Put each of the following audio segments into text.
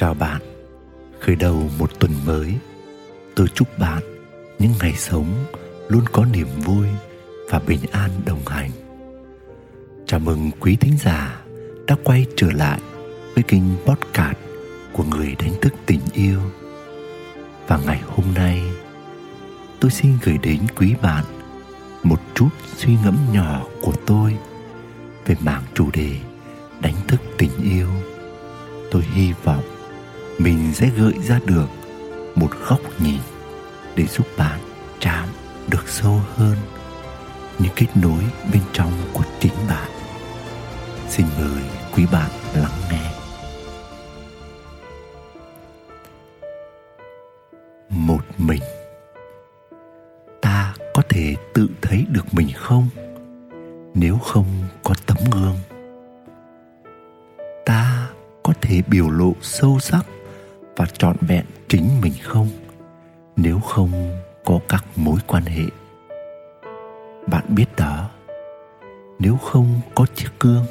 Chào bạn, khởi đầu một tuần mới, tôi chúc bạn những ngày sống luôn có niềm vui và bình an đồng hành. Chào mừng quý thính giả đã quay trở lại với kênh podcast của người đánh thức tình yêu. Và ngày hôm nay, tôi xin gửi đến quý bạn một chút suy ngẫm nhỏ của tôi về mảng chủ đề đánh thức tình yêu. Tôi hy vọng mình sẽ gợi ra được một góc nhìn để giúp bạn chạm được sâu hơn những kết nối bên trong của chính bạn. Xin mời quý bạn lắng nghe. Một mình, ta có thể tự thấy được mình không? Nếu không có tấm gương, ta có thể biểu lộ sâu sắc và trọn vẹn chính mình không? Nếu không có các mối quan hệ. Bạn biết đó, nếu không có chiếc gương,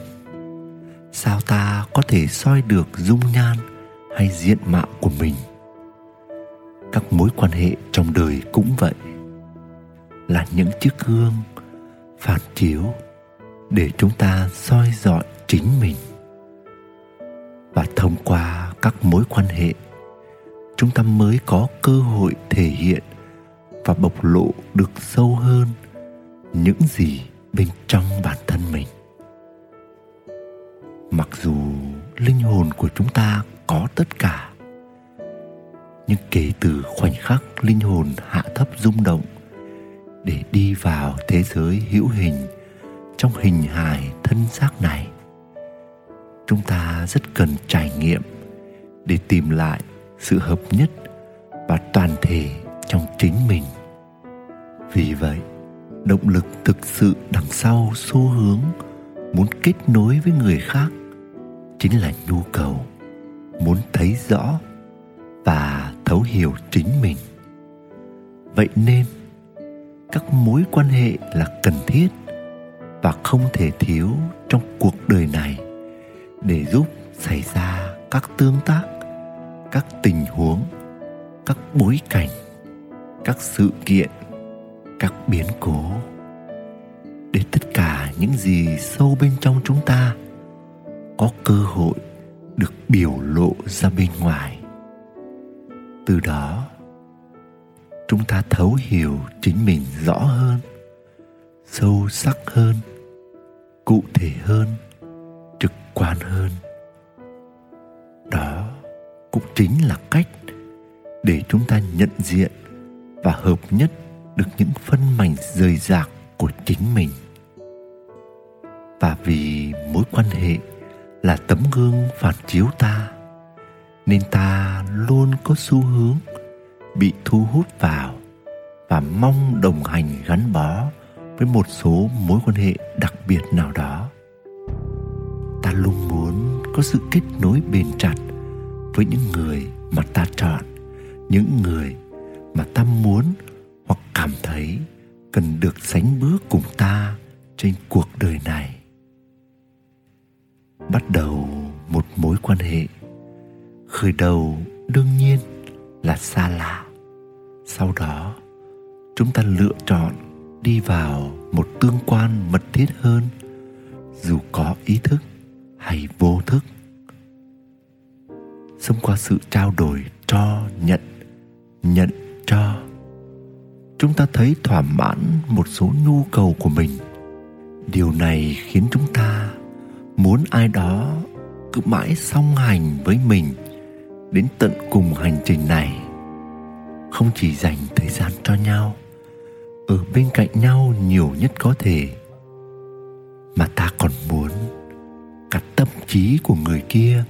sao ta có thể soi được dung nhan hay diện mạo của mình? Các mối quan hệ trong đời cũng vậy, là những chiếc gương phản chiếu để chúng ta soi dọi chính mình. Và thông qua các mối quan hệ chúng ta mới có cơ hội thể hiện và bộc lộ được sâu hơn những gì bên trong bản thân mình. Mặc dù linh hồn của chúng ta có tất cả, nhưng kể từ khoảnh khắc linh hồn hạ thấp rung động để đi vào thế giới hữu hình trong hình hài thân xác này, chúng ta rất cần trải nghiệm để tìm lại sự hợp nhất và toàn thể trong chính mình. Vì vậy, động lực thực sự đằng sau xu hướng muốn kết nối với người khác chính là nhu cầu muốn thấy rõ và thấu hiểu chính mình. Vậy nên, các mối quan hệ là cần thiết và không thể thiếu trong cuộc đời này để giúp xảy ra các tương tác các tình huống, các bối cảnh, các sự kiện, các biến cố. Để tất cả những gì sâu bên trong chúng ta có cơ hội được biểu lộ ra bên ngoài. Từ đó, chúng ta thấu hiểu chính mình rõ hơn, sâu sắc hơn, cụ thể hơn, trực quan hơn chính là cách để chúng ta nhận diện và hợp nhất được những phân mảnh rời rạc của chính mình. Và vì mối quan hệ là tấm gương phản chiếu ta, nên ta luôn có xu hướng bị thu hút vào và mong đồng hành gắn bó với một số mối quan hệ đặc biệt nào đó. Ta luôn muốn có sự kết nối bền chặt với những người mà ta chọn, những người mà ta muốn hoặc cảm thấy cần được sánh bước cùng ta trên cuộc đời này. Bắt đầu một mối quan hệ. Khởi đầu đương nhiên là xa lạ. Sau đó, chúng ta lựa chọn đi vào một tương quan mật thiết hơn, dù có ý thức hay vô thức sống qua sự trao đổi, cho nhận nhận cho. Chúng ta thấy thỏa mãn một số nhu cầu của mình. Điều này khiến chúng ta muốn ai đó cứ mãi song hành với mình đến tận cùng hành trình này. Không chỉ dành thời gian cho nhau, ở bên cạnh nhau nhiều nhất có thể, mà ta còn muốn cả tâm trí của người kia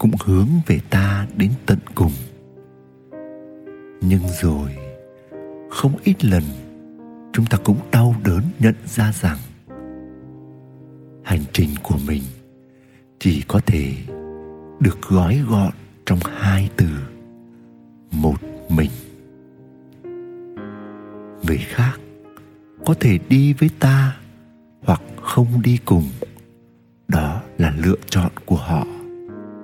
cũng hướng về ta đến tận cùng. Nhưng rồi, không ít lần, chúng ta cũng đau đớn nhận ra rằng, hành trình của mình chỉ có thể được gói gọn trong hai từ, một mình. Người khác có thể đi với ta hoặc không đi cùng, đó là lựa chọn của họ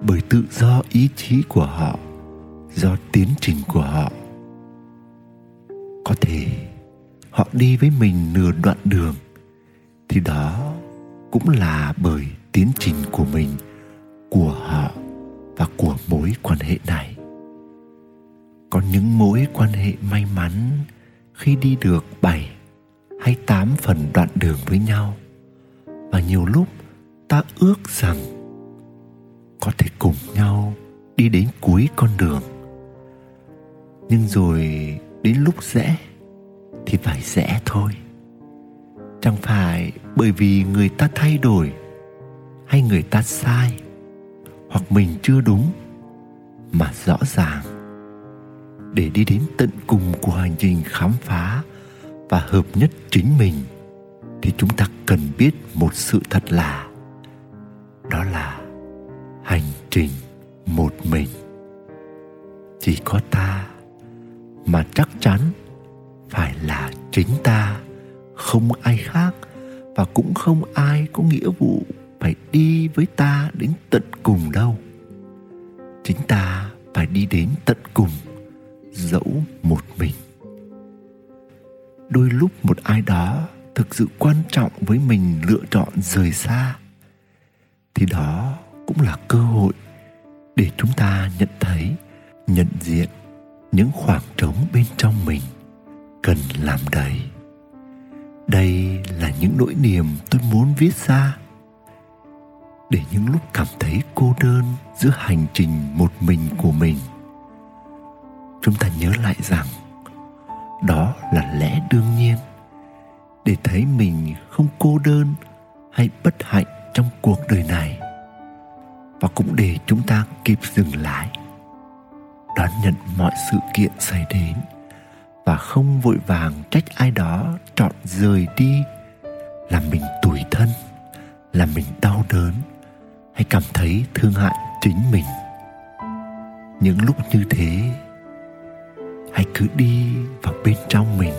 bởi tự do ý chí của họ, do tiến trình của họ. Có thể họ đi với mình nửa đoạn đường, thì đó cũng là bởi tiến trình của mình, của họ và của mối quan hệ này. Có những mối quan hệ may mắn khi đi được bảy hay tám phần đoạn đường với nhau, và nhiều lúc ta ước rằng có thể cùng nhau đi đến cuối con đường. Nhưng rồi đến lúc rẽ thì phải rẽ thôi. Chẳng phải bởi vì người ta thay đổi hay người ta sai, hoặc mình chưa đúng mà rõ ràng. Để đi đến tận cùng của hành trình khám phá và hợp nhất chính mình, thì chúng ta cần biết một sự thật là, đó là trình một mình. Chỉ có ta mà chắc chắn phải là chính ta, không ai khác và cũng không ai có nghĩa vụ phải đi với ta đến tận cùng đâu. Chính ta phải đi đến tận cùng, dẫu một mình. Đôi lúc một ai đó thực sự quan trọng với mình lựa chọn rời xa, thì đó cũng là cơ hội để chúng ta nhận thấy, nhận diện những khoảng trống bên trong mình cần làm đầy đây là những nỗi niềm tôi muốn viết ra để những lúc cảm thấy cô đơn giữa hành trình một mình của mình, chúng ta nhớ lại rằng đó là lẽ đương nhiên. Để thấy mình không cô đơn hay bất hạnh trong cuộc đời này và cũng để chúng ta kịp dừng lại. Đón nhận mọi sự kiện xảy đến và không vội vàng trách ai đó chọn rời đi làm mình tủi thân làm mình đau đớn hay cảm thấy thương hại chính mình. Những lúc như thế, hãy cứ đi vào bên trong mình.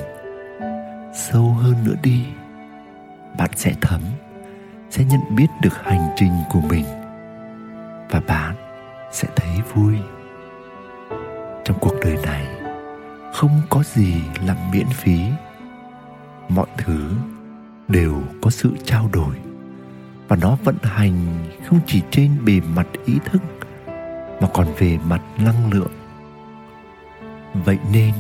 Sâu hơn nữa đi, bạn sẽ thấm, sẽ nhận biết được hành trình của mình và bạn sẽ thấy vui. Trong cuộc đời này, không có gì là miễn phí. Mọi thứ đều có sự trao đổi, và nó vận hành không chỉ trên bề mặt ý thức, mà còn về mặt năng lượng. Vậy nên,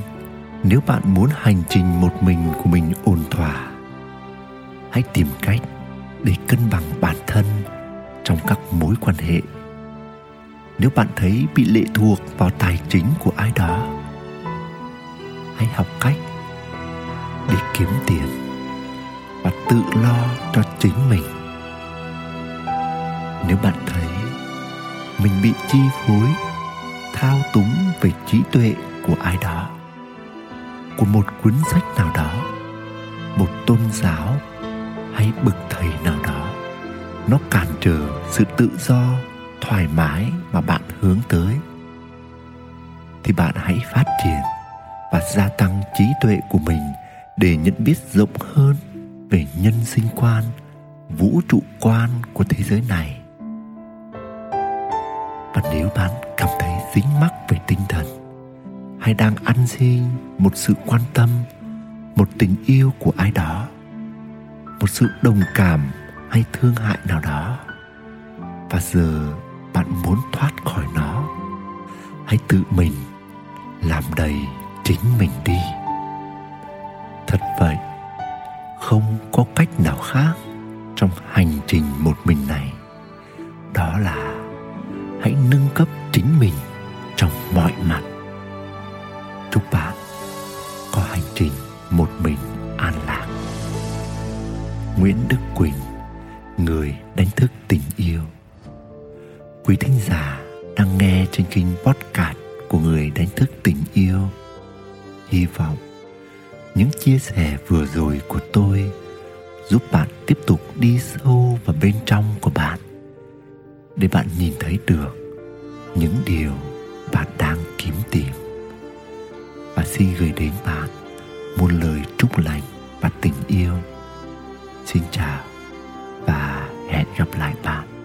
nếu bạn muốn hành trình một mình của mình ổn thỏa, hãy tìm cách để cân bằng bản thân trong các mối quan hệ nếu bạn thấy bị lệ thuộc vào tài chính của ai đó, hãy học cách để kiếm tiền và tự lo cho chính mình. Nếu bạn thấy mình bị chi phối, thao túng về trí tuệ của ai đó, của một cuốn sách nào đó, một tôn giáo hay bậc thầy nào đó, nó cản trở sự tự do thoải mái mà bạn hướng tới. Thì bạn hãy phát triển và gia tăng trí tuệ của mình để nhận biết rộng hơn về nhân sinh quan, vũ trụ quan của thế giới này. Và nếu bạn cảm thấy dính mắc về tinh thần, hay đang ăn xin một sự quan tâm, một tình yêu của ai đó, một sự đồng cảm hay thương hại nào đó, và giờ bạn muốn thoát khỏi nó, hãy tự mình làm đầy chính mình đi. Thật vậy, không có cách nào khác trong hành trình một mình này. Đó là hãy nâng cấp chính mình trong mọi mặt. Chúc bạn có hành trình một mình an lạc. Nguyễn đức quỳnh, người đánh thức tình yêu quý thính giả đang nghe trên kênh podcast của người đánh thức tình yêu. Hy vọng những chia sẻ vừa rồi của tôi giúp bạn tiếp tục đi sâu vào bên trong của bạn, để bạn nhìn thấy được những điều bạn đang kiếm tìm. Và xin gửi đến bạn một lời chúc lành và tình yêu. Xin chào và hẹn gặp lại bạn.